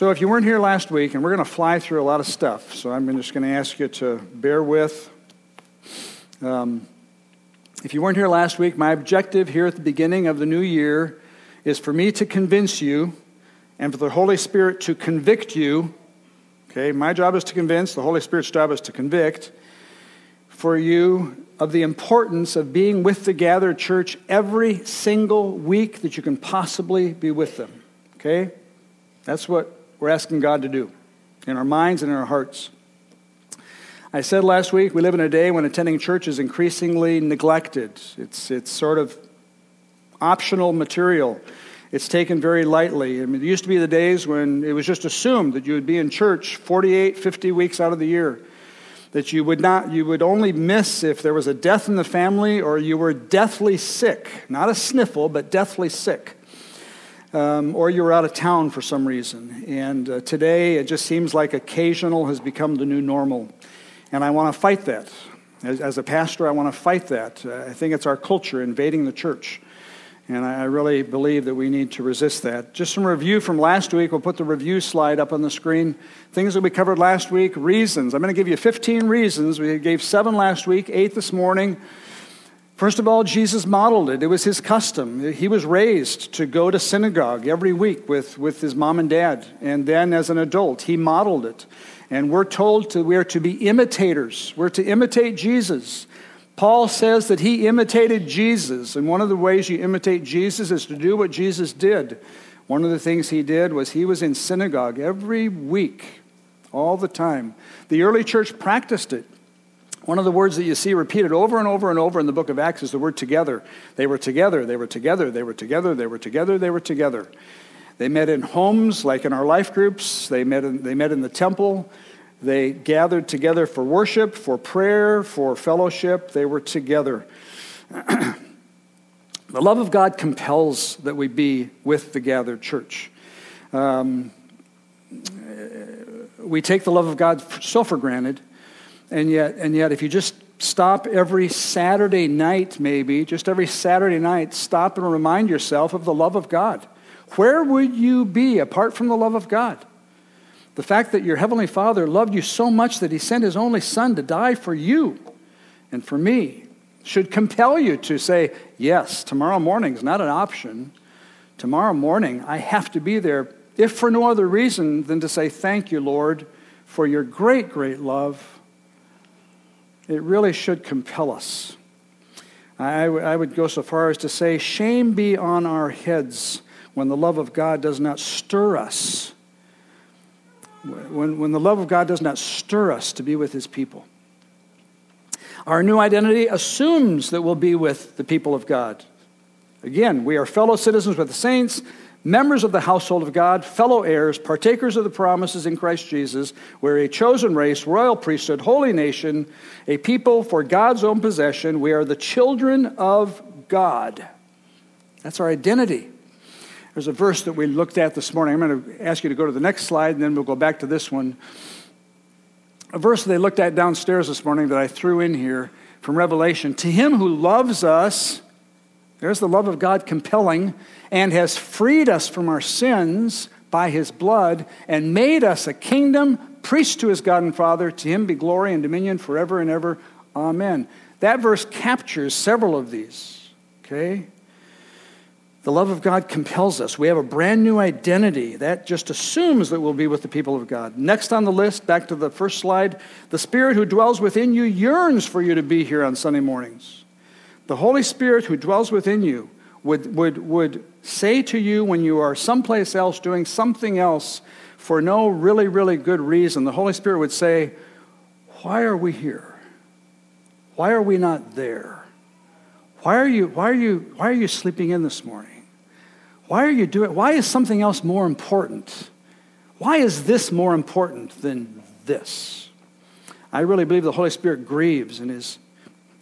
So, if you weren't here last week, and we're going to fly through a lot of stuff, so I'm just going to ask you to bear with. Um, if you weren't here last week, my objective here at the beginning of the new year is for me to convince you and for the Holy Spirit to convict you. Okay, my job is to convince, the Holy Spirit's job is to convict for you of the importance of being with the gathered church every single week that you can possibly be with them. Okay? That's what we're asking God to do in our minds and in our hearts. I said last week we live in a day when attending church is increasingly neglected. It's, it's sort of optional material. It's taken very lightly. I mean, it used to be the days when it was just assumed that you would be in church 48, 50 weeks out of the year that you would not you would only miss if there was a death in the family or you were deathly sick not a sniffle but deathly sick um, or you're out of town for some reason and uh, today it just seems like occasional has become the new normal and i want to fight that as, as, a pastor i want to fight that uh, i think it's our culture invading the church and I really believe that we need to resist that. Just some review from last week. We'll put the review slide up on the screen. Things that we covered last week, reasons. I'm going to give you 15 reasons. We gave seven last week, eight this morning. First of all, Jesus modeled it. It was his custom. He was raised to go to synagogue every week with, with his mom and dad. And then as an adult, he modeled it. And we're told to, we are to be imitators. We're to imitate Jesus. Paul says that he imitated Jesus, and one of the ways you imitate Jesus is to do what Jesus did. One of the things he did was he was in synagogue every week, all the time. The early church practiced it. One of the words that you see repeated over and over and over in the book of Acts is the word together. They were together, they were together, they were together, they were together, they were together. They met in homes, like in our life groups, they met in, they met in the temple. They gathered together for worship, for prayer, for fellowship. They were together. the love of God compels that we be with the gathered church. Um, we take the love of God so for granted, and yet, and yet, if you just stop every Saturday night, maybe, just every Saturday night, stop and remind yourself of the love of God. Where would you be apart from the love of God? The fact that your Heavenly Father loved you so much that He sent His only Son to die for you and for me should compel you to say, Yes, tomorrow morning is not an option. Tomorrow morning, I have to be there, if for no other reason than to say, Thank you, Lord, for your great, great love. It really should compel us. I, I would go so far as to say, Shame be on our heads when the love of God does not stir us when, when the love of God does not stir us to be with his people. Our new identity assumes that we'll be with the people of God. Again, we are fellow citizens with the saints, members of the household of God, fellow heirs, partakers of the promises in Christ Jesus. We're a chosen race, royal priesthood, holy nation, a people for God's own possession. We are the children of God. That's our identity. There's a verse that we looked at this morning. I'm going to ask you to go to the next slide, and then we'll go back to this one. A verse they looked at downstairs this morning that I threw in here from Revelation. To him who loves us, there's the love of God compelling, and has freed us from our sins by his blood, and made us a kingdom, priest to his God and Father. To him be glory and dominion forever and ever. Amen. That verse captures several of these. Okay? The love of God compels us. We have a brand new identity. That just assumes that we'll be with the people of God. Next on the list, back to the first slide, the Spirit who dwells within you yearns for you to be here on Sunday mornings. The Holy Spirit who dwells within you would, would, would say to you when you are someplace else doing something else for no really, really good reason, the Holy Spirit would say, Why are we here? Why are we not there? Why are you, why are you, why are you sleeping in this morning? Why are you doing, why is something else more important? Why is this more important than this? I really believe the Holy Spirit grieves and is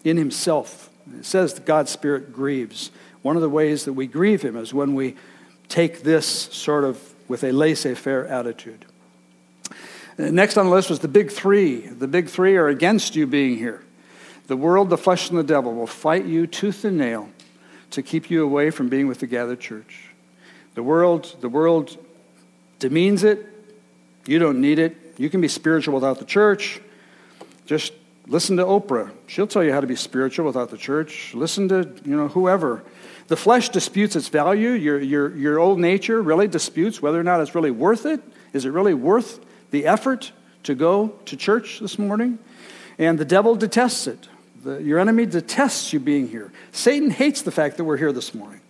in himself. It says that God's Spirit grieves. One of the ways that we grieve him is when we take this sort of with a laissez faire attitude. Uh, next on the list was the big three. The big three are against you being here. The world, the flesh, and the devil will fight you tooth and nail to keep you away from being with the gathered church. The world, the world demeans it, You don't need it. You can be spiritual without the church. Just listen to Oprah. She'll tell you how to be spiritual without the church. Listen to, you know, whoever. The flesh disputes its value. Your, your, your old nature really disputes whether or not it's really worth it. Is it really worth the effort to go to church this morning? And the devil detests it. The, your enemy detests you being here. Satan hates the fact that we're here this morning.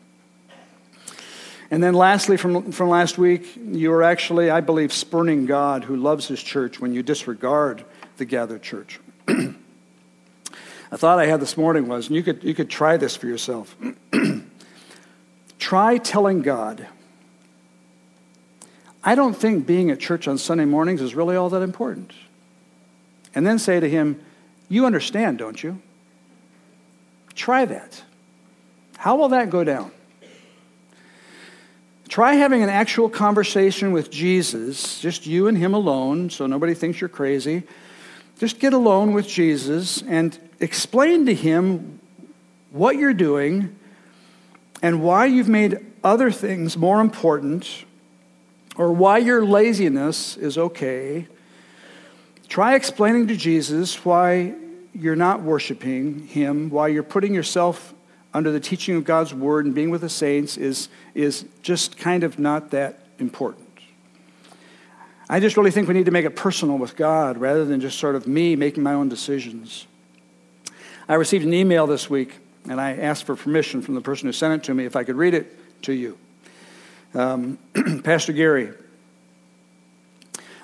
And then, lastly, from, from last week, you are actually, I believe, spurning God who loves his church when you disregard the gathered church. a thought I had this morning was, and you could, you could try this for yourself. try telling God, I don't think being at church on Sunday mornings is really all that important. And then say to him, You understand, don't you? Try that. How will that go down? Try having an actual conversation with Jesus, just you and him alone, so nobody thinks you're crazy. Just get alone with Jesus and explain to him what you're doing and why you've made other things more important or why your laziness is okay. Try explaining to Jesus why you're not worshiping him, why you're putting yourself under the teaching of God's word and being with the saints is, is just kind of not that important. I just really think we need to make it personal with God rather than just sort of me making my own decisions. I received an email this week, and I asked for permission from the person who sent it to me if I could read it to you. Um, Pastor Gary,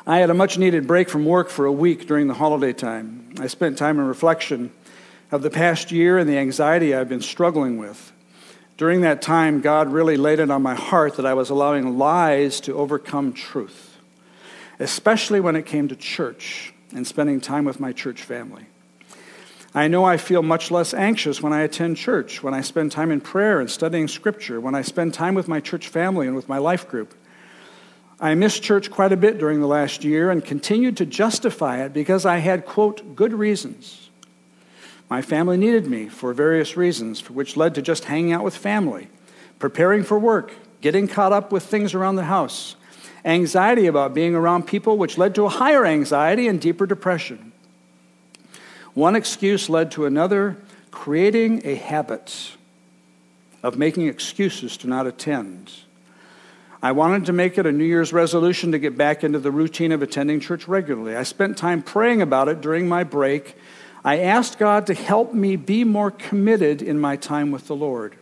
I had a much needed break from work for a week during the holiday time. I spent time in reflection of the past year and the anxiety I've been struggling with. During that time, God really laid it on my heart that I was allowing lies to overcome truth, especially when it came to church and spending time with my church family. I know I feel much less anxious when I attend church, when I spend time in prayer and studying scripture, when I spend time with my church family and with my life group. I missed church quite a bit during the last year and continued to justify it because I had, quote, good reasons my family needed me for various reasons, which led to just hanging out with family, preparing for work, getting caught up with things around the house, anxiety about being around people, which led to a higher anxiety and deeper depression. One excuse led to another, creating a habit of making excuses to not attend. I wanted to make it a New Year's resolution to get back into the routine of attending church regularly. I spent time praying about it during my break I asked God to help me be more committed in my time with the Lord.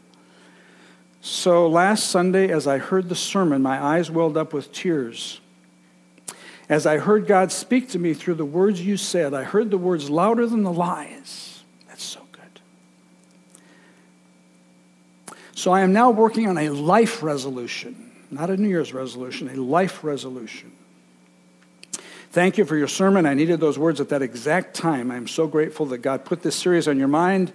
So last Sunday, as I heard the sermon, my eyes welled up with tears. As I heard God speak to me through the words you said, I heard the words louder than the lies. That's so good. So I am now working on a life resolution, not a New Year's resolution, a life resolution. Thank you for your sermon. I needed those words at that exact time. I'm so grateful that God put this series on your mind.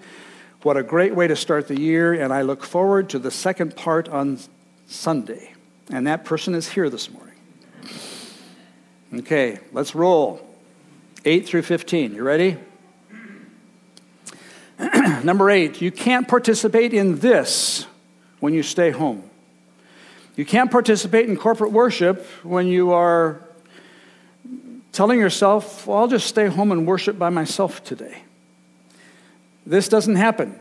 What a great way to start the year, and I look forward to the second part on Sunday. And that person is here this morning. Okay, let's roll. 8 through 15. You ready? Number 8, you can't participate in this when you stay home. You can't participate in corporate worship when you are telling yourself, well, I'll just stay home and worship by myself today. This doesn't happen.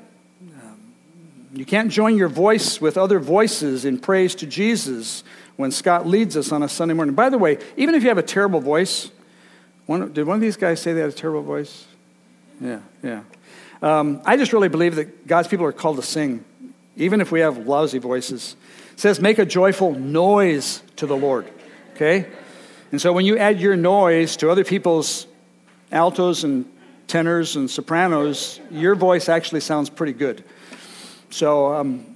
You can't join your voice with other voices in praise to Jesus when Scott leads us on a Sunday morning. By the way, even if you have a terrible voice, one, did one of these guys say they had a terrible voice? Yeah, yeah. Um, I just really believe that God's people are called to sing, even if we have lousy voices. It says, make a joyful noise to the Lord, okay? And so when you add your noise to other people's altos and tenors and sopranos, your voice actually sounds pretty good. So um,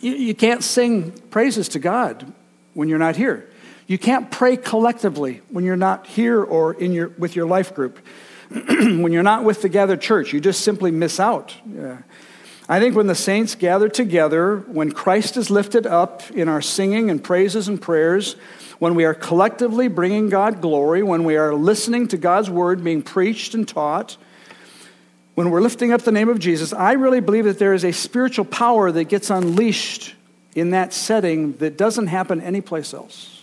you, you can't sing praises to God when you're not here. You can't pray collectively when you're not here or in your, with your life group. when you're not with the gathered church, you just simply miss out. Yeah. I think when the saints gather together, when Christ is lifted up in our singing and praises and prayers, when we are collectively bringing God glory, when we are listening to God's word being preached and taught, when we're lifting up the name of Jesus, I really believe that there is a spiritual power that gets unleashed in that setting that doesn't happen anyplace else.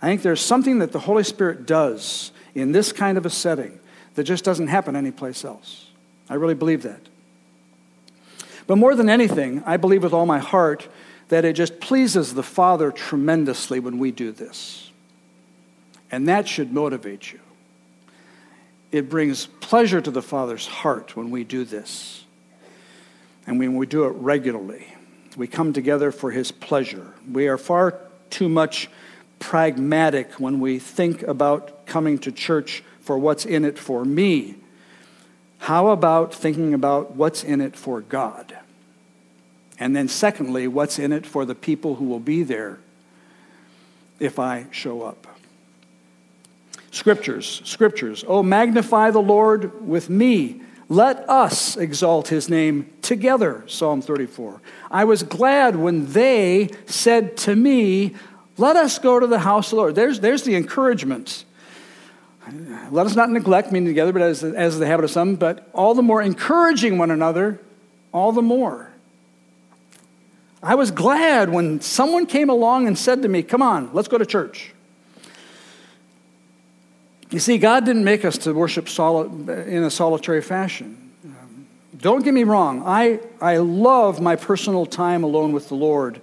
I think there's something that the Holy Spirit does in this kind of a setting that just doesn't happen anyplace else. I really believe that. But more than anything, I believe with all my heart that it just pleases the Father tremendously when we do this. And that should motivate you. It brings pleasure to the Father's heart when we do this. And when we do it regularly, we come together for His pleasure. We are far too much pragmatic when we think about coming to church for what's in it for me. How about thinking about what's in it for God? And then, secondly, what's in it for the people who will be there if I show up? Scriptures, scriptures. Oh, magnify the Lord with me. Let us exalt his name together. Psalm 34. I was glad when they said to me, Let us go to the house of the Lord. There's, there's the encouragement. Let us not neglect meeting together, but as, as the habit of some, but all the more encouraging one another, all the more. I was glad when someone came along and said to me, Come on, let's go to church. You see, God didn't make us to worship in a solitary fashion. Um, don't get me wrong, I, I love my personal time alone with the Lord.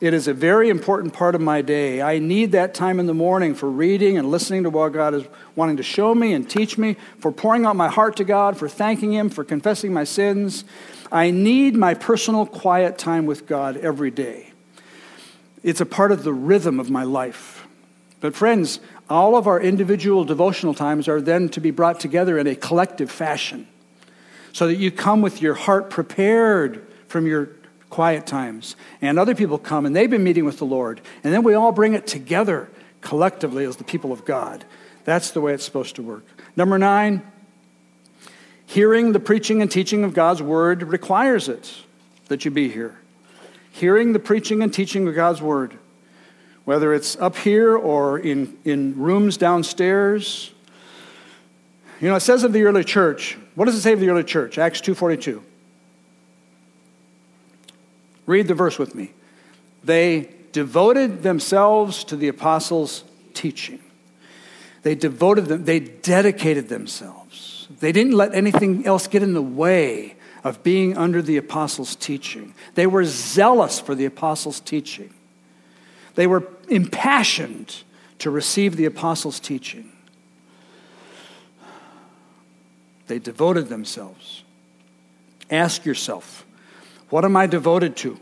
It is a very important part of my day. I need that time in the morning for reading and listening to what God is wanting to show me and teach me, for pouring out my heart to God, for thanking Him, for confessing my sins. I need my personal quiet time with God every day. It's a part of the rhythm of my life. But, friends, all of our individual devotional times are then to be brought together in a collective fashion so that you come with your heart prepared from your quiet times. And other people come and they've been meeting with the Lord. And then we all bring it together collectively as the people of God. That's the way it's supposed to work. Number nine, Hearing the preaching and teaching of God's word requires it that you be here. Hearing the preaching and teaching of God's word, whether it's up here or in, in rooms downstairs. You know, it says of the early church, what does it say of the early church? Acts 2.42. Read the verse with me. They devoted themselves to the apostles' teaching. They devoted them, they dedicated themselves. They didn't let anything else get in the way of being under the apostles' teaching. They were zealous for the apostles' teaching. They were impassioned to receive the apostles' teaching. They devoted themselves. Ask yourself, what am I devoted to?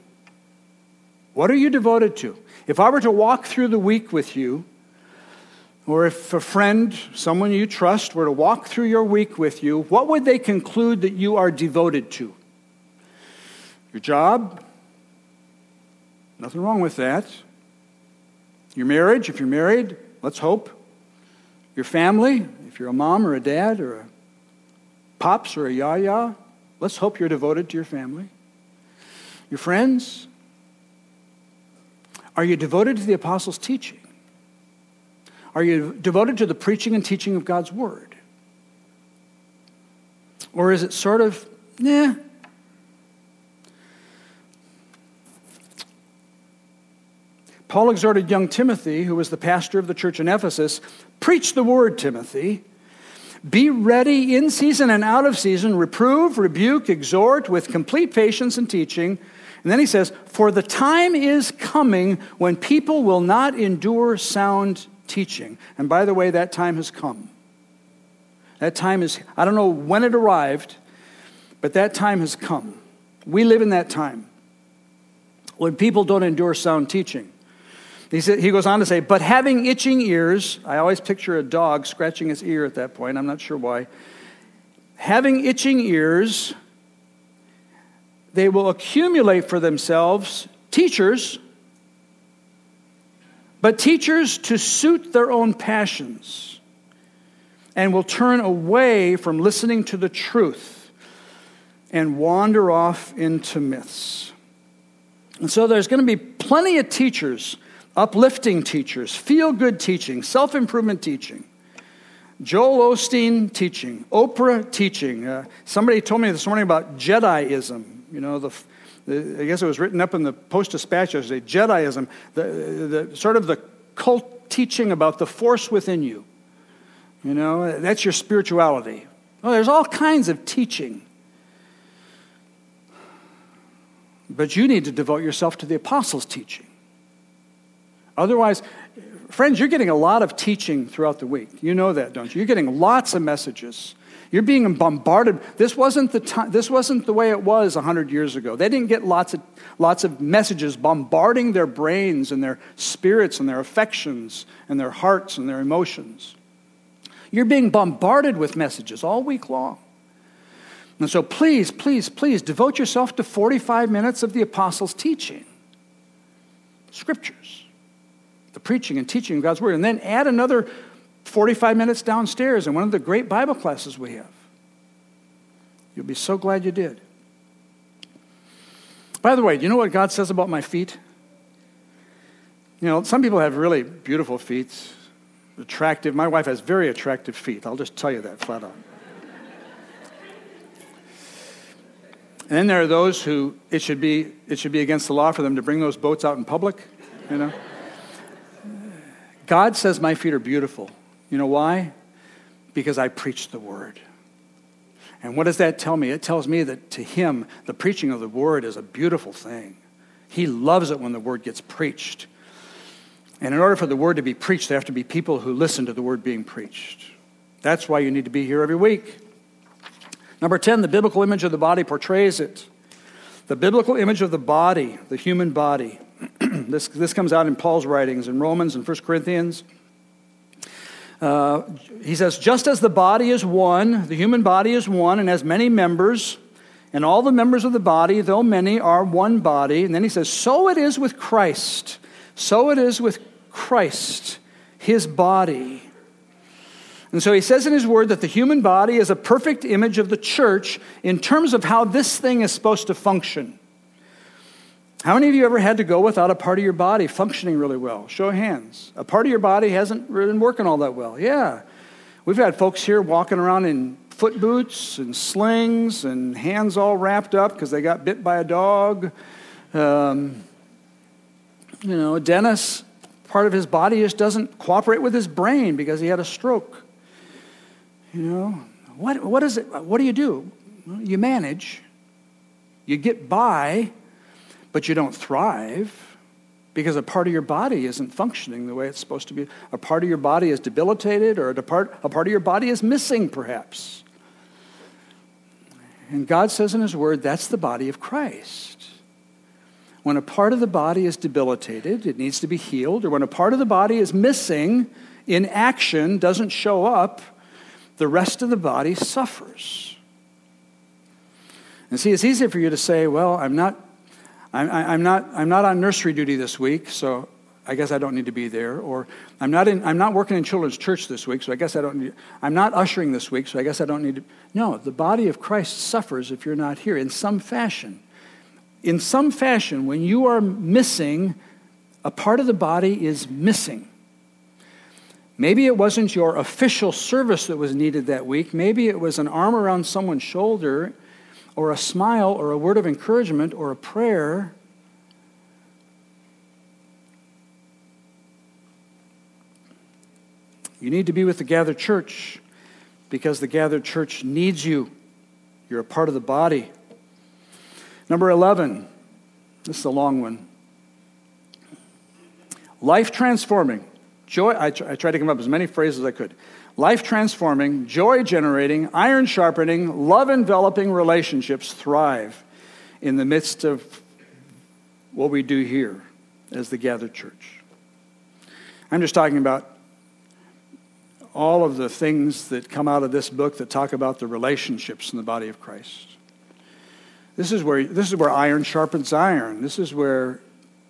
What are you devoted to? If I were to walk through the week with you, or if a friend, someone you trust, were to walk through your week with you, what would they conclude that you are devoted to? Your job? Nothing wrong with that. Your marriage, if you're married, let's hope. Your family, if you're a mom or a dad or a pops or a yaya, let's hope you're devoted to your family. Your friends, are you devoted to the apostles' teaching? Are you devoted to the preaching and teaching of God's Word? Or is it sort of, nah? Paul exhorted young Timothy, who was the pastor of the church in Ephesus, preach the word, Timothy. Be ready in season and out of season, reprove, rebuke, exhort with complete patience and teaching. And then he says, For the time is coming when people will not endure sound teaching. And by the way, that time has come. That time is, I don't know when it arrived, but that time has come. We live in that time when people don't endure sound teaching. He, said, he goes on to say, but having itching ears, I always picture a dog scratching his ear at that point, I'm not sure why. Having itching ears, they will accumulate for themselves teachers but teachers to suit their own passions and will turn away from listening to the truth and wander off into myths. And so there's going to be plenty of teachers, uplifting teachers, feel good teaching, self improvement teaching. Joel Osteen teaching, Oprah teaching. Uh, somebody told me this morning about Jediism. You know, the, I guess it was written up in the Post Dispatch yesterday, Jediism, the, the, sort of the cult, teaching about the force within you. You know, that's your spirituality. Well, there's all kinds of teaching. But you need to devote yourself to the apostles' teaching. Otherwise, friends, you're getting a lot of teaching throughout the week. You know that, don't you? You're getting lots of messages. You're being bombarded. This wasn't the time, this wasn't the way it was 100 years ago. They didn't get lots of lots of messages bombarding their brains and their spirits and their affections and their hearts and their emotions. You're being bombarded with messages all week long. And so please, please, please devote yourself to 45 minutes of the apostles' teaching, scriptures, the preaching and teaching of God's word, and then add another 45 minutes downstairs in one of the great Bible classes we have. You'll be so glad you did. By the way, do you know what God says about my feet? You know, some people have really beautiful feet, attractive. My wife has very attractive feet. I'll just tell you that flat out. And then there are those who it should be it should be against the law for them to bring those boats out in public, you know. God says my feet are beautiful. You know why? Because I preach the word. And what does that tell me? It tells me that to him, the preaching of the word is a beautiful thing. He loves it when the word gets preached. And in order for the word to be preached, there have to be people who listen to the word being preached. That's why you need to be here every week. Number 10, the biblical image of the body portrays it. The biblical image of the body, the human body. this, this comes out in Paul's writings in Romans and 1 Corinthians. Uh, he says, just as the body is one, the human body is one and has many members, and all the members of the body, though many, are one body. And then he says, so it is with Christ. So it is with Christ, his body. And so he says in his word that the human body is a perfect image of the church in terms of how this thing is supposed to function. How many of you ever had to go without a part of your body functioning really well? Show of hands. A part of your body hasn't been working all that well. Yeah. We've had folks here walking around in foot boots and slings and hands all wrapped up because they got bit by a dog. Um, you know, Dennis, part of his body just doesn't cooperate with his brain because he had a stroke. You know, what, what is it? What do you do? You manage, you get by but you don't thrive because a part of your body isn't functioning the way it's supposed to be. A part of your body is debilitated, or a part, a part of your body is missing, perhaps. And God says in His Word, that's the body of Christ. When a part of the body is debilitated, it needs to be healed, or when a part of the body is missing in action, doesn't show up, the rest of the body suffers. And see, it's easy for you to say, well, I'm not I'm, I'm, not, I'm not on nursery duty this week, so I guess I don't need to be there. Or I'm not, in, I'm not working in children's church this week, so I guess I don't need, I'm not ushering this week, so I guess I don't need to. No, the body of Christ suffers if you're not here in some fashion. In some fashion, when you are missing, a part of the body is missing. Maybe it wasn't your official service that was needed that week. Maybe it was an arm around someone's shoulder or a smile or a word of encouragement or a prayer. You need to be with the gathered church because the gathered church needs you. You're a part of the body. Number 11, this is a long one. Life transforming. Joy, I, tr- I tried to come up with as many phrases as I could life transforming, joy generating, iron sharpening, love enveloping relationships thrive in the midst of what we do here as the gathered church. I'm just talking about all of the things that come out of this book that talk about the relationships in the body of Christ. This is where, this is where iron sharpens iron. This is where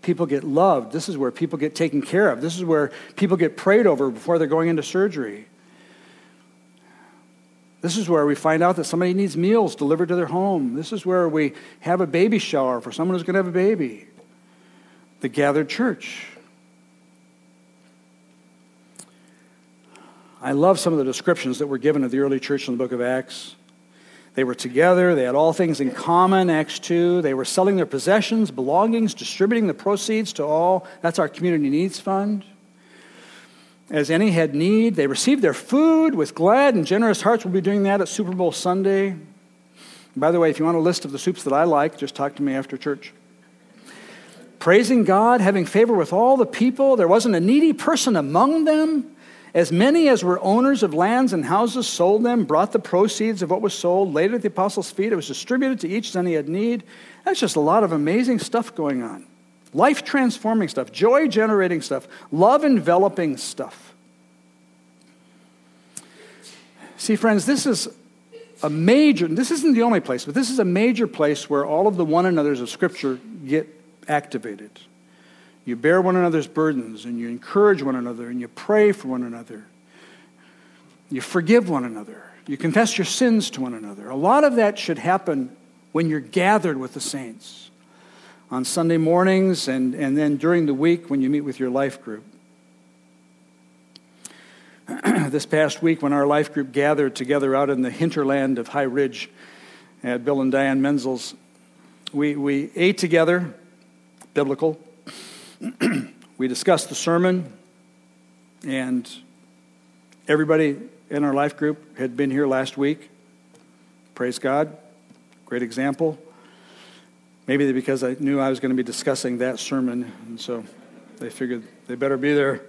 people get loved. This is where people get taken care of. This is where people get prayed over before they're going into surgery. This is where we find out that somebody needs meals delivered to their home. This is where we have a baby shower for someone who's going to have a baby. The gathered church. I love some of the descriptions that were given of the early church in the book of Acts. They were together, they had all things in common, Acts 2. They were selling their possessions, belongings, distributing the proceeds to all. That's our community needs fund. As any had need. They received their food with glad and generous hearts. We'll be doing that at Super Bowl Sunday. By the way, if you want a list of the soups that I like, just talk to me after church. Praising God, having favor with all the people. There wasn't a needy person among them. As many as were owners of lands and houses sold them, brought the proceeds of what was sold, laid at the apostles' feet. It was distributed to each as any had need. That's just a lot of amazing stuff going on. Life transforming stuff, joy generating stuff, love enveloping stuff. See, friends, this is a major, this isn't the only place, but this is a major place where all of the one another's of Scripture get activated. You bear one another's burdens, and you encourage one another, and you pray for one another. You forgive one another. You confess your sins to one another. A lot of that should happen when you're gathered with the saints on Sunday mornings and, and then during the week when you meet with your life group. this past week, when our life group gathered together out in the hinterland of High Ridge at Bill and Diane Menzel's, we, we ate together, biblical. we discussed the sermon, and everybody in our life group had been here last week. Praise God. Great example. Maybe because I knew I was going to be discussing that sermon, and so they figured they better be there.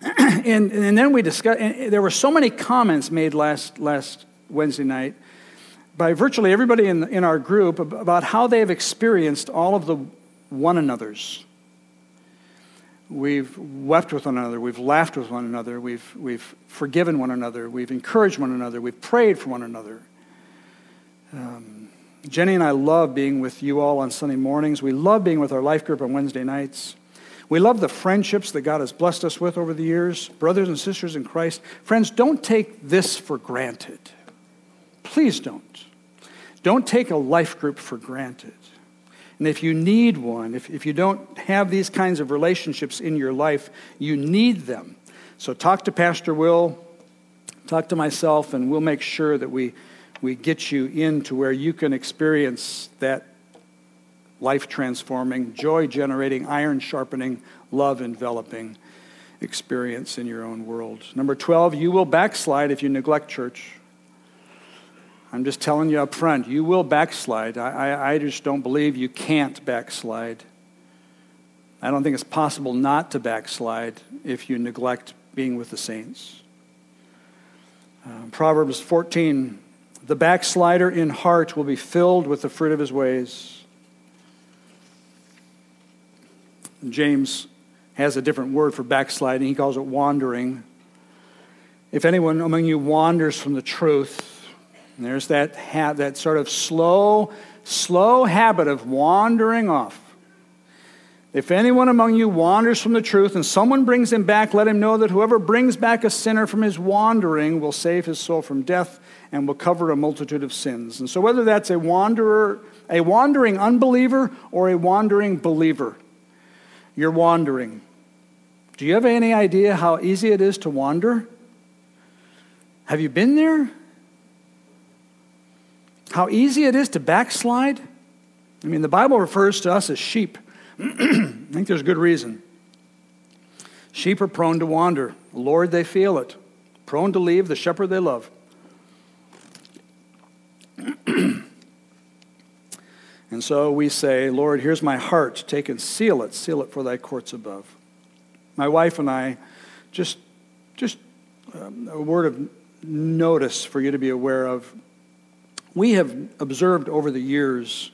and, and then we discussed, there were so many comments made last, last Wednesday night by virtually everybody in, in our group about how they have experienced all of the one another's. We've wept with one another. We've laughed with one another. We've, we've forgiven one another. We've encouraged one another. We've prayed for one another. Um, Jenny and I love being with you all on Sunday mornings. We love being with our life group on Wednesday nights. We love the friendships that God has blessed us with over the years, brothers and sisters in Christ. Friends, don't take this for granted. Please don't. Don't take a life group for granted. And if you need one, if, if you don't have these kinds of relationships in your life, you need them. So talk to Pastor Will, talk to myself, and we'll make sure that we, we get you into where you can experience that life transforming, joy generating, iron sharpening, love enveloping experience in your own world. Number 12, you will backslide if you neglect church. I'm just telling you up front, you will backslide. I, I, I just don't believe you can't backslide. I don't think it's possible not to backslide if you neglect being with the saints. Uh, Proverbs 14 The backslider in heart will be filled with the fruit of his ways. James has a different word for backsliding. He calls it wandering. If anyone among you wanders from the truth, there's that, ha- that sort of slow, slow habit of wandering off. If anyone among you wanders from the truth and someone brings him back, let him know that whoever brings back a sinner from his wandering will save his soul from death and will cover a multitude of sins. And so, whether that's a wanderer, a wandering unbeliever, or a wandering believer, you're wandering. Do you have any idea how easy it is to wander? Have you been there? How easy it is to backslide? I mean, the Bible refers to us as sheep. I think there's good reason. Sheep are prone to wander. Lord, they feel it. Prone to leave the shepherd they love. And so we say, Lord, here's my heart. Take and seal it. Seal it for thy courts above. My wife and I, just, just um, a word of notice for you to be aware of. We have observed over the years,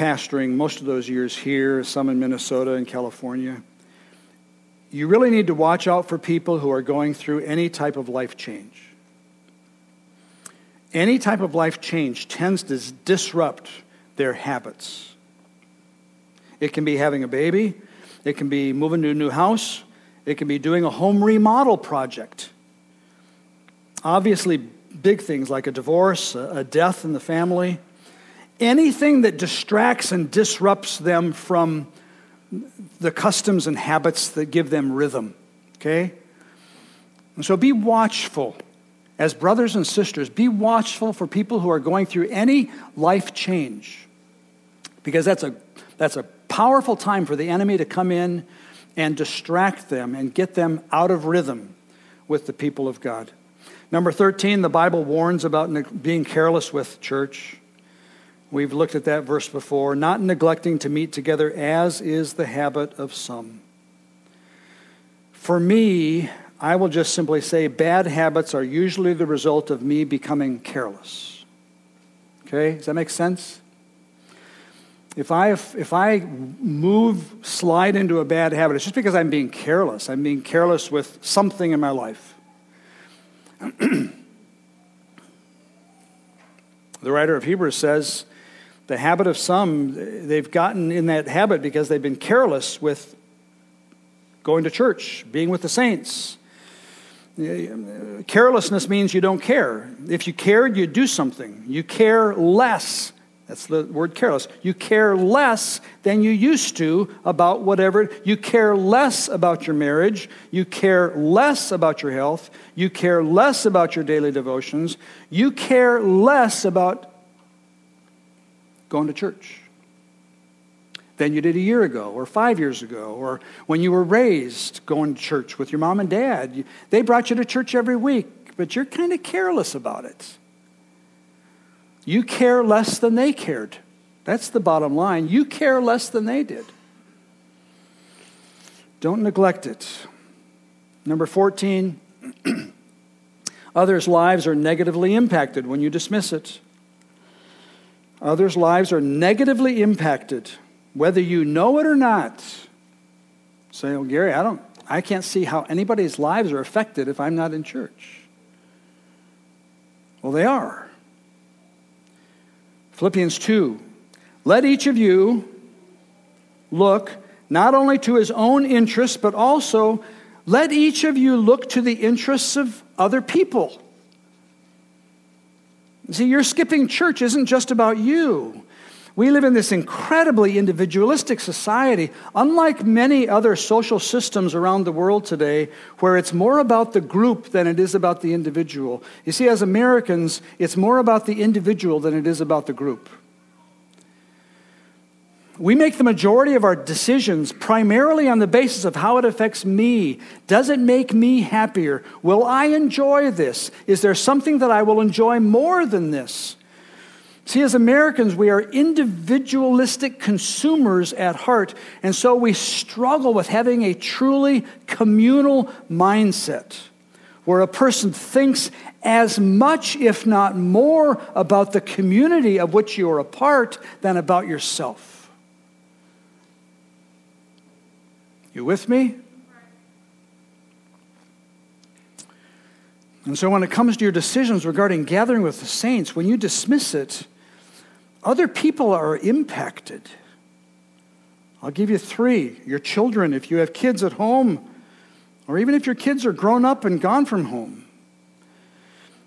pastoring most of those years here, some in Minnesota and California, you really need to watch out for people who are going through any type of life change. Any type of life change tends to disrupt their habits. It can be having a baby, it can be moving to a new house, it can be doing a home remodel project. Obviously, big things like a divorce, a death in the family, anything that distracts and disrupts them from the customs and habits that give them rhythm. Okay? And so be watchful. As brothers and sisters, be watchful for people who are going through any life change because that's a, that's a powerful time for the enemy to come in and distract them and get them out of rhythm with the people of God. Number 13, the Bible warns about being careless with church. We've looked at that verse before. Not neglecting to meet together, as is the habit of some. For me, I will just simply say bad habits are usually the result of me becoming careless. Okay? Does that make sense? If I, if I move, slide into a bad habit, it's just because I'm being careless. I'm being careless with something in my life. the writer of Hebrews says the habit of some, they've gotten in that habit because they've been careless with going to church, being with the saints. Carelessness means you don't care. If you cared, you'd do something. You care less. That's the word careless. You care less than you used to about whatever. You care less about your marriage. You care less about your health. You care less about your daily devotions. You care less about going to church than you did a year ago or five years ago or when you were raised going to church with your mom and dad. They brought you to church every week, but you're kind of careless about it. You care less than they cared. That's the bottom line. You care less than they did. Don't neglect it. Number 14, others' lives are negatively impacted when you dismiss it. Others' lives are negatively impacted, whether you know it or not. Say, oh, Gary, I don't, I can't see how anybody's lives are affected if I'm not in church. Well, they are. Philippians 2 Let each of you look not only to his own interests, but also let each of you look to the interests of other people. See, your skipping church isn't just about you. We live in this incredibly individualistic society, unlike many other social systems around the world today, where it's more about the group than it is about the individual. You see, as Americans, it's more about the individual than it is about the group. We make the majority of our decisions primarily on the basis of how it affects me. Does it make me happier? Will I enjoy this? Is there something that I will enjoy more than this? See, as Americans, we are individualistic consumers at heart, and so we struggle with having a truly communal mindset where a person thinks as much, if not more, about the community of which you are a part than about yourself. You with me? And so, when it comes to your decisions regarding gathering with the saints, when you dismiss it, other people are impacted. I'll give you three. Your children, if you have kids at home, or even if your kids are grown up and gone from home.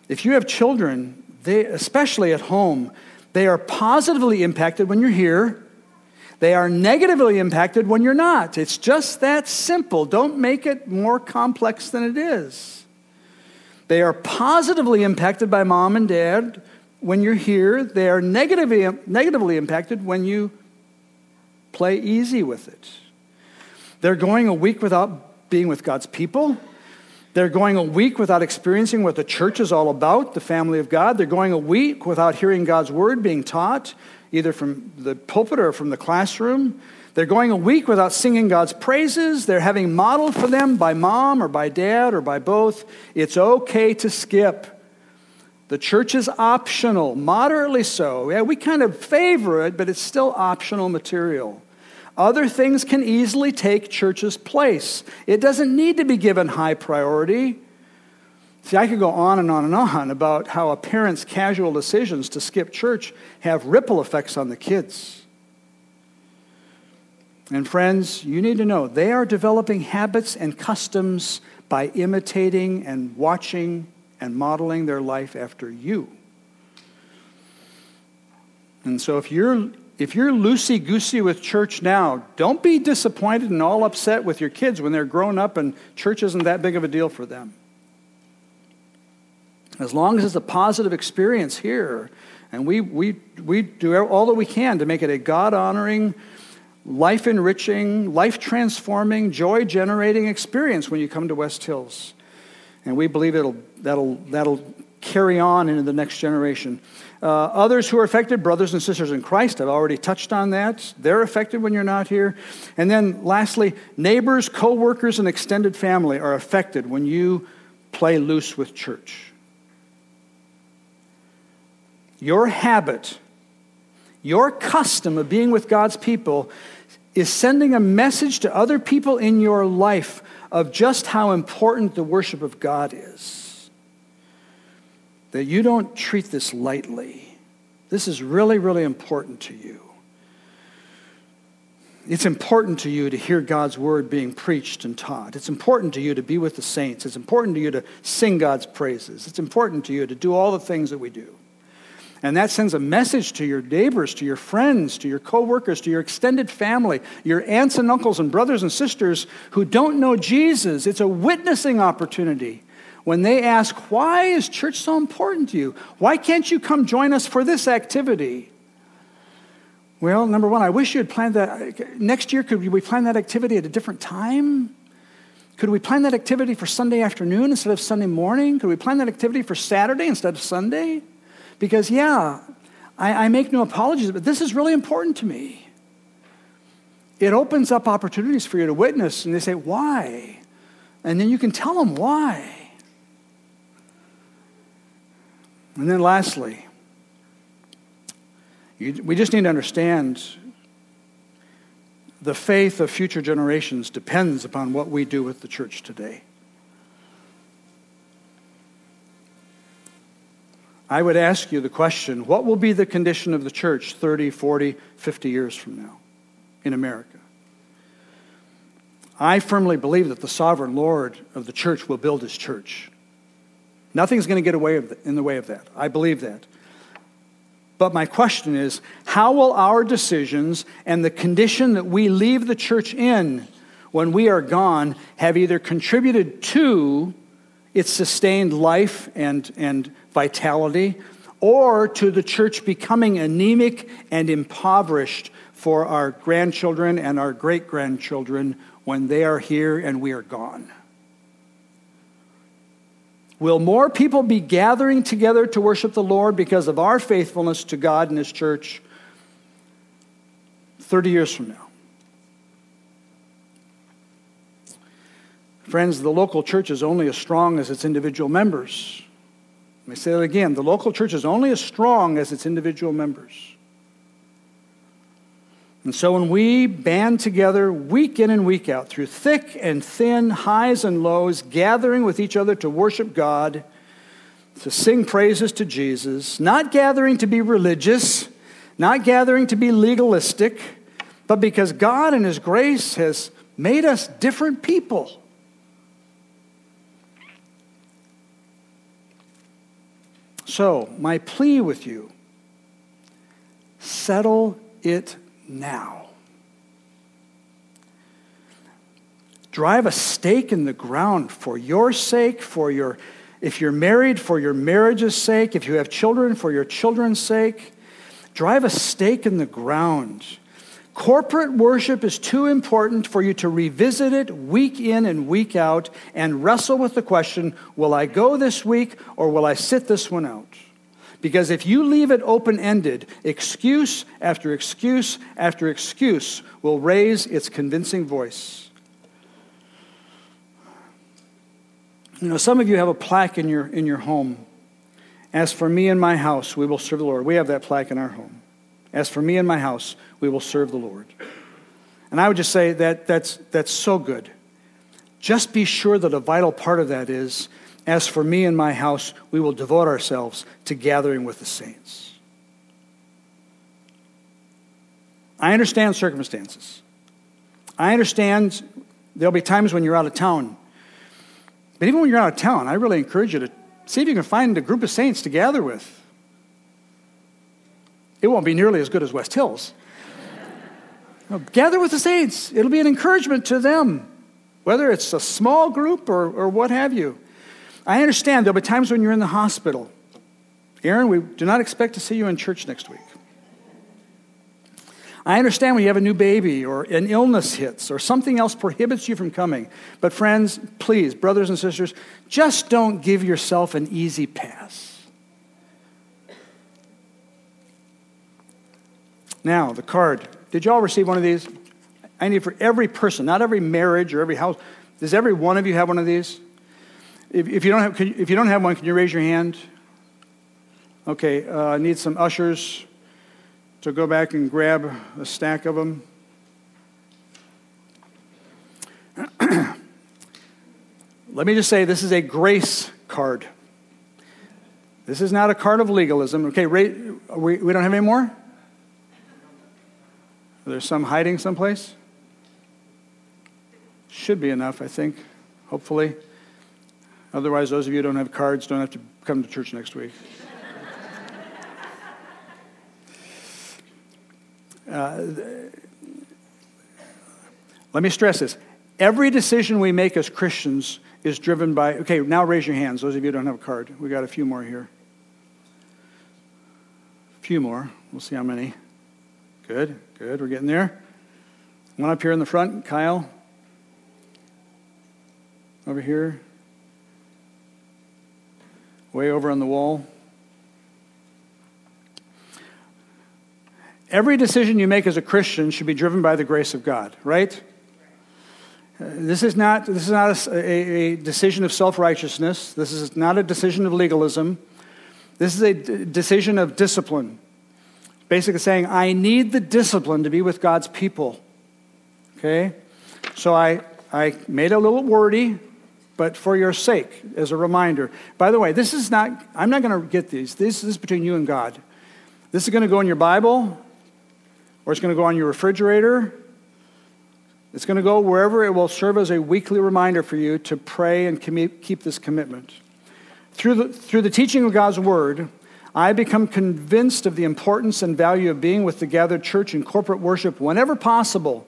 If you have children, they, especially at home, they are positively impacted when you're here. They are negatively impacted when you're not. It's just that simple. Don't make it more complex than it is. They are positively impacted by mom and dad when you're here, they are negatively, negatively impacted when you play easy with it. They're going a week without being with God's people. They're going a week without experiencing what the church is all about, the family of God. They're going a week without hearing God's word being taught, either from the pulpit or from the classroom. They're going a week without singing God's praises. They're having modeled for them by mom or by dad or by both. It's okay to skip. The church is optional, moderately so. Yeah, we kind of favor it, but it's still optional material. Other things can easily take church's place. It doesn't need to be given high priority. See, I could go on and on and on about how a parent's casual decisions to skip church have ripple effects on the kids. And friends, you need to know they are developing habits and customs by imitating and watching and modeling their life after you. And so if you're if you're loosey goosey with church now, don't be disappointed and all upset with your kids when they're grown up and church isn't that big of a deal for them. As long as it's a positive experience here, and we, we, we do all that we can to make it a God honoring, life enriching, life transforming, joy generating experience when you come to West Hills. And we believe it'll, that'll, that'll carry on into the next generation. Uh, others who are affected, brothers and sisters in Christ, I've already touched on that. They're affected when you're not here. And then lastly, neighbors, co workers, and extended family are affected when you play loose with church. Your habit, your custom of being with God's people is sending a message to other people in your life of just how important the worship of God is. That you don't treat this lightly. This is really, really important to you. It's important to you to hear God's word being preached and taught. It's important to you to be with the saints. It's important to you to sing God's praises. It's important to you to do all the things that we do. And that sends a message to your neighbors, to your friends, to your coworkers, to your extended family, your aunts and uncles and brothers and sisters who don't know Jesus. It's a witnessing opportunity. When they ask, Why is church so important to you? Why can't you come join us for this activity? Well, number one, I wish you had planned that. Next year, could we plan that activity at a different time? Could we plan that activity for Sunday afternoon instead of Sunday morning? Could we plan that activity for Saturday instead of Sunday? Because, yeah, I, I make no apologies, but this is really important to me. It opens up opportunities for you to witness, and they say, Why? And then you can tell them why. And then, lastly, you, we just need to understand the faith of future generations depends upon what we do with the church today. I would ask you the question what will be the condition of the church 30, 40, 50 years from now in America? I firmly believe that the sovereign Lord of the church will build his church. Nothing's going to get away in the way of that. I believe that. But my question is how will our decisions and the condition that we leave the church in when we are gone have either contributed to its sustained life and, and vitality, or to the church becoming anemic and impoverished for our grandchildren and our great grandchildren when they are here and we are gone. Will more people be gathering together to worship the Lord because of our faithfulness to God and His church 30 years from now? Friends, the local church is only as strong as its individual members. Let me say that again. The local church is only as strong as its individual members. And so when we band together week in and week out through thick and thin, highs and lows, gathering with each other to worship God, to sing praises to Jesus, not gathering to be religious, not gathering to be legalistic, but because God in His grace has made us different people. So, my plea with you settle it now. Drive a stake in the ground for your sake, for your, if you're married, for your marriage's sake, if you have children, for your children's sake. Drive a stake in the ground Corporate worship is too important for you to revisit it week in and week out and wrestle with the question will I go this week or will I sit this one out? Because if you leave it open ended, excuse after excuse after excuse will raise its convincing voice. You know, some of you have a plaque in your, in your home. As for me and my house, we will serve the Lord. We have that plaque in our home. As for me and my house, we will serve the Lord. And I would just say that that's, that's so good. Just be sure that a vital part of that is as for me and my house, we will devote ourselves to gathering with the saints. I understand circumstances. I understand there'll be times when you're out of town. But even when you're out of town, I really encourage you to see if you can find a group of saints to gather with. It won't be nearly as good as West Hills. gather with the saints. It'll be an encouragement to them, whether it's a small group or, or what have you. I understand there'll be times when you're in the hospital. Aaron, we do not expect to see you in church next week. I understand when you have a new baby or an illness hits or something else prohibits you from coming. But, friends, please, brothers and sisters, just don't give yourself an easy pass. Now, the card. Did you all receive one of these? I need for every person, not every marriage or every house. Does every one of you have one of these? If, if you, don't have, if you don't have one, can you raise your hand? Okay, uh, I need some ushers to go back and grab a stack of them. Let me just say this is a grace card. This is not a card of legalism. Okay, we, we don't have any more? There's some hiding someplace? Should be enough, I think, hopefully. Otherwise, those of you who don't have cards don't have to come to church next week. Uh, let me stress this. Every decision we make as Christians is driven by, okay, now raise your hands, those of you who don't have a card. We got a few more here. A few more. We'll see how many. Good, good. We're getting there. One up here in the front, Kyle. Over here. Way over on the wall. Every decision you make as a Christian should be driven by the grace of God, right? Uh, this is not, this is not a, a, decision of self righteousness. This is not a decision of legalism. This is a d- decision of discipline. Basically, saying, I need the discipline to be with God's people. Okay? So I, I made a little wordy, but for your sake, as a reminder. By the way, this is not, I'm not going to get these. This is between you and God. This is going to go in your Bible or it's going to go on your refrigerator. It's going to go wherever it will serve as a weekly reminder for you to pray and keep this commitment. Through the, through the teaching of God's Word, I become convinced of the importance and value of being with the gathered church in corporate worship whenever possible.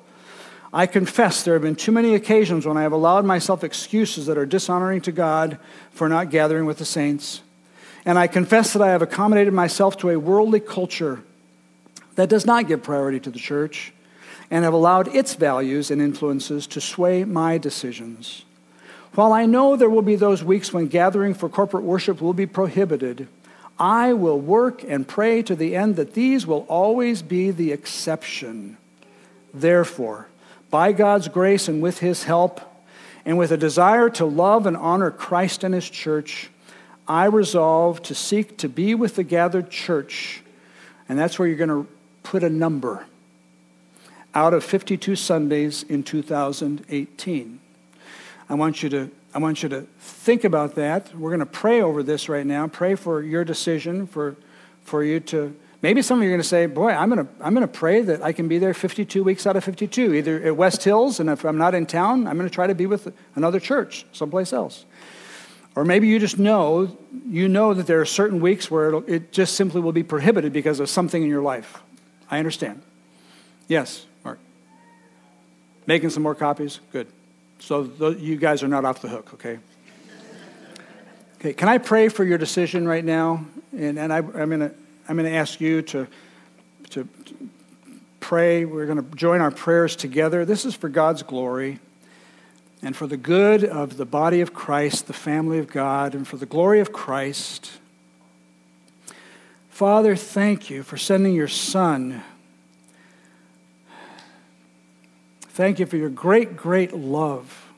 I confess there have been too many occasions when I have allowed myself excuses that are dishonoring to God for not gathering with the saints. And I confess that I have accommodated myself to a worldly culture that does not give priority to the church and have allowed its values and influences to sway my decisions. While I know there will be those weeks when gathering for corporate worship will be prohibited, I will work and pray to the end that these will always be the exception. Therefore, by God's grace and with His help, and with a desire to love and honor Christ and His church, I resolve to seek to be with the gathered church. And that's where you're going to put a number out of 52 Sundays in 2018. I want you to I want you to think about that. We're going to pray over this right now. Pray for your decision for for you to maybe some of you are going to say, "Boy, I'm going to I'm going to pray that I can be there 52 weeks out of 52, either at West Hills and if I'm not in town, I'm going to try to be with another church someplace else." Or maybe you just know, you know that there are certain weeks where it just simply will be prohibited because of something in your life. I understand. Yes, Mark. Making some more copies? Good. So you guys are not off the hook, okay? Okay, can I pray for your decision right now? And, and I, am going to I'm going to ask you to, to, to pray. We're going to join our prayers together. This is for God's glory and for the good of the body of Christ, the family of God, and for the glory of Christ. Father, thank you for sending your Son. Thank you for your great, great love.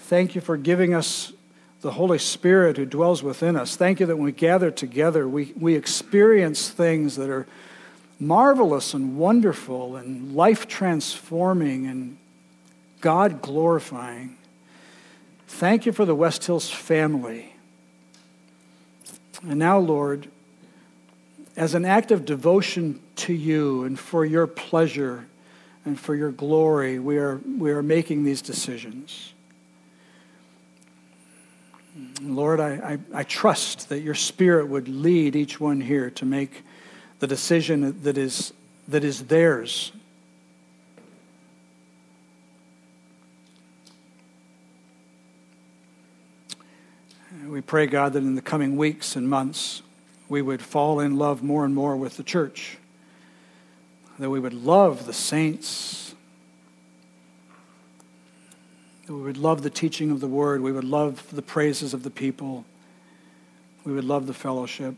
Thank you for giving us the Holy Spirit who dwells within us. Thank you that when we gather together, we, we experience things that are marvelous and wonderful and life transforming and God glorifying. Thank you for the West Hills family. And now, Lord, as an act of devotion to you and for your pleasure and for your glory, we are, we are making these decisions. Lord, I, I, I, trust that your Spirit would lead each one here to make the decision that is, that is theirs. We pray, God, that in the coming weeks and months, we would fall in love more and more with the church. That we would love the saints, that we would love the teaching of the word, we would love the praises of the people, we would love the fellowship.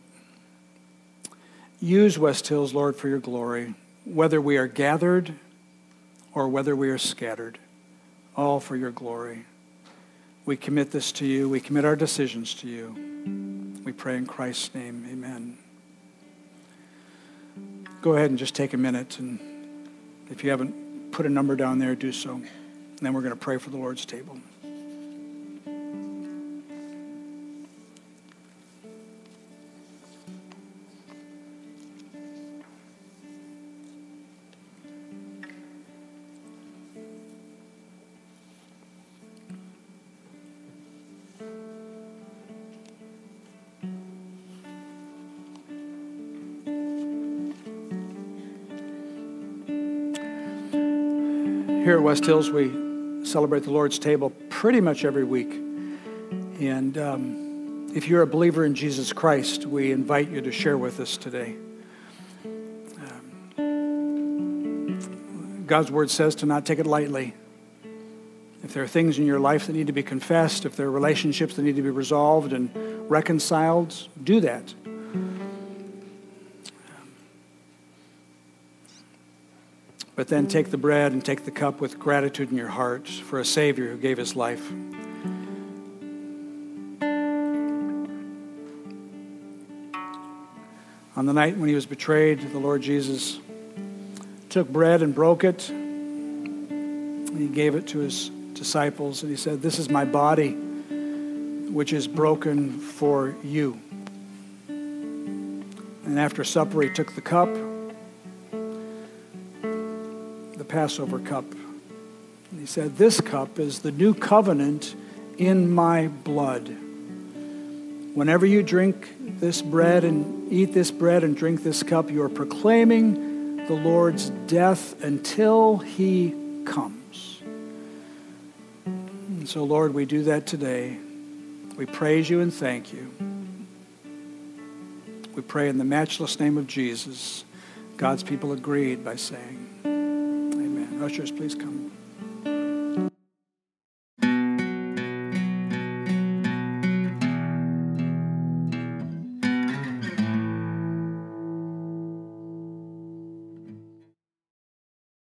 Use West Hills, Lord, for your glory, whether we are gathered or whether we are scattered, all for your glory. We commit this to you. We commit our decisions to you. We pray in Christ's name. Amen. Go ahead and just take a minute, and if you haven't put a number down there, do so. And then we're going to pray for the Lord's table. West Hills, we celebrate the Lord's table pretty much every week. And um, if you're a believer in Jesus Christ, we invite you to share with us today. Um, God's word says to not take it lightly. If there are things in your life that need to be confessed, if there are relationships that need to be resolved and reconciled, do that. But then take the bread and take the cup with gratitude in your heart for a Savior who gave his life. On the night when he was betrayed, the Lord Jesus took bread and broke it. And He gave it to his disciples and he said, This is my body, which is broken for you. And after supper, he took the cup Passover cup. And he said, This cup is the new covenant in my blood. Whenever you drink this bread and eat this bread and drink this cup, you are proclaiming the Lord's death until he comes. And so, Lord, we do that today. We praise you and thank you. We pray in the matchless name of Jesus. God's people agreed by saying, Ushers, please come.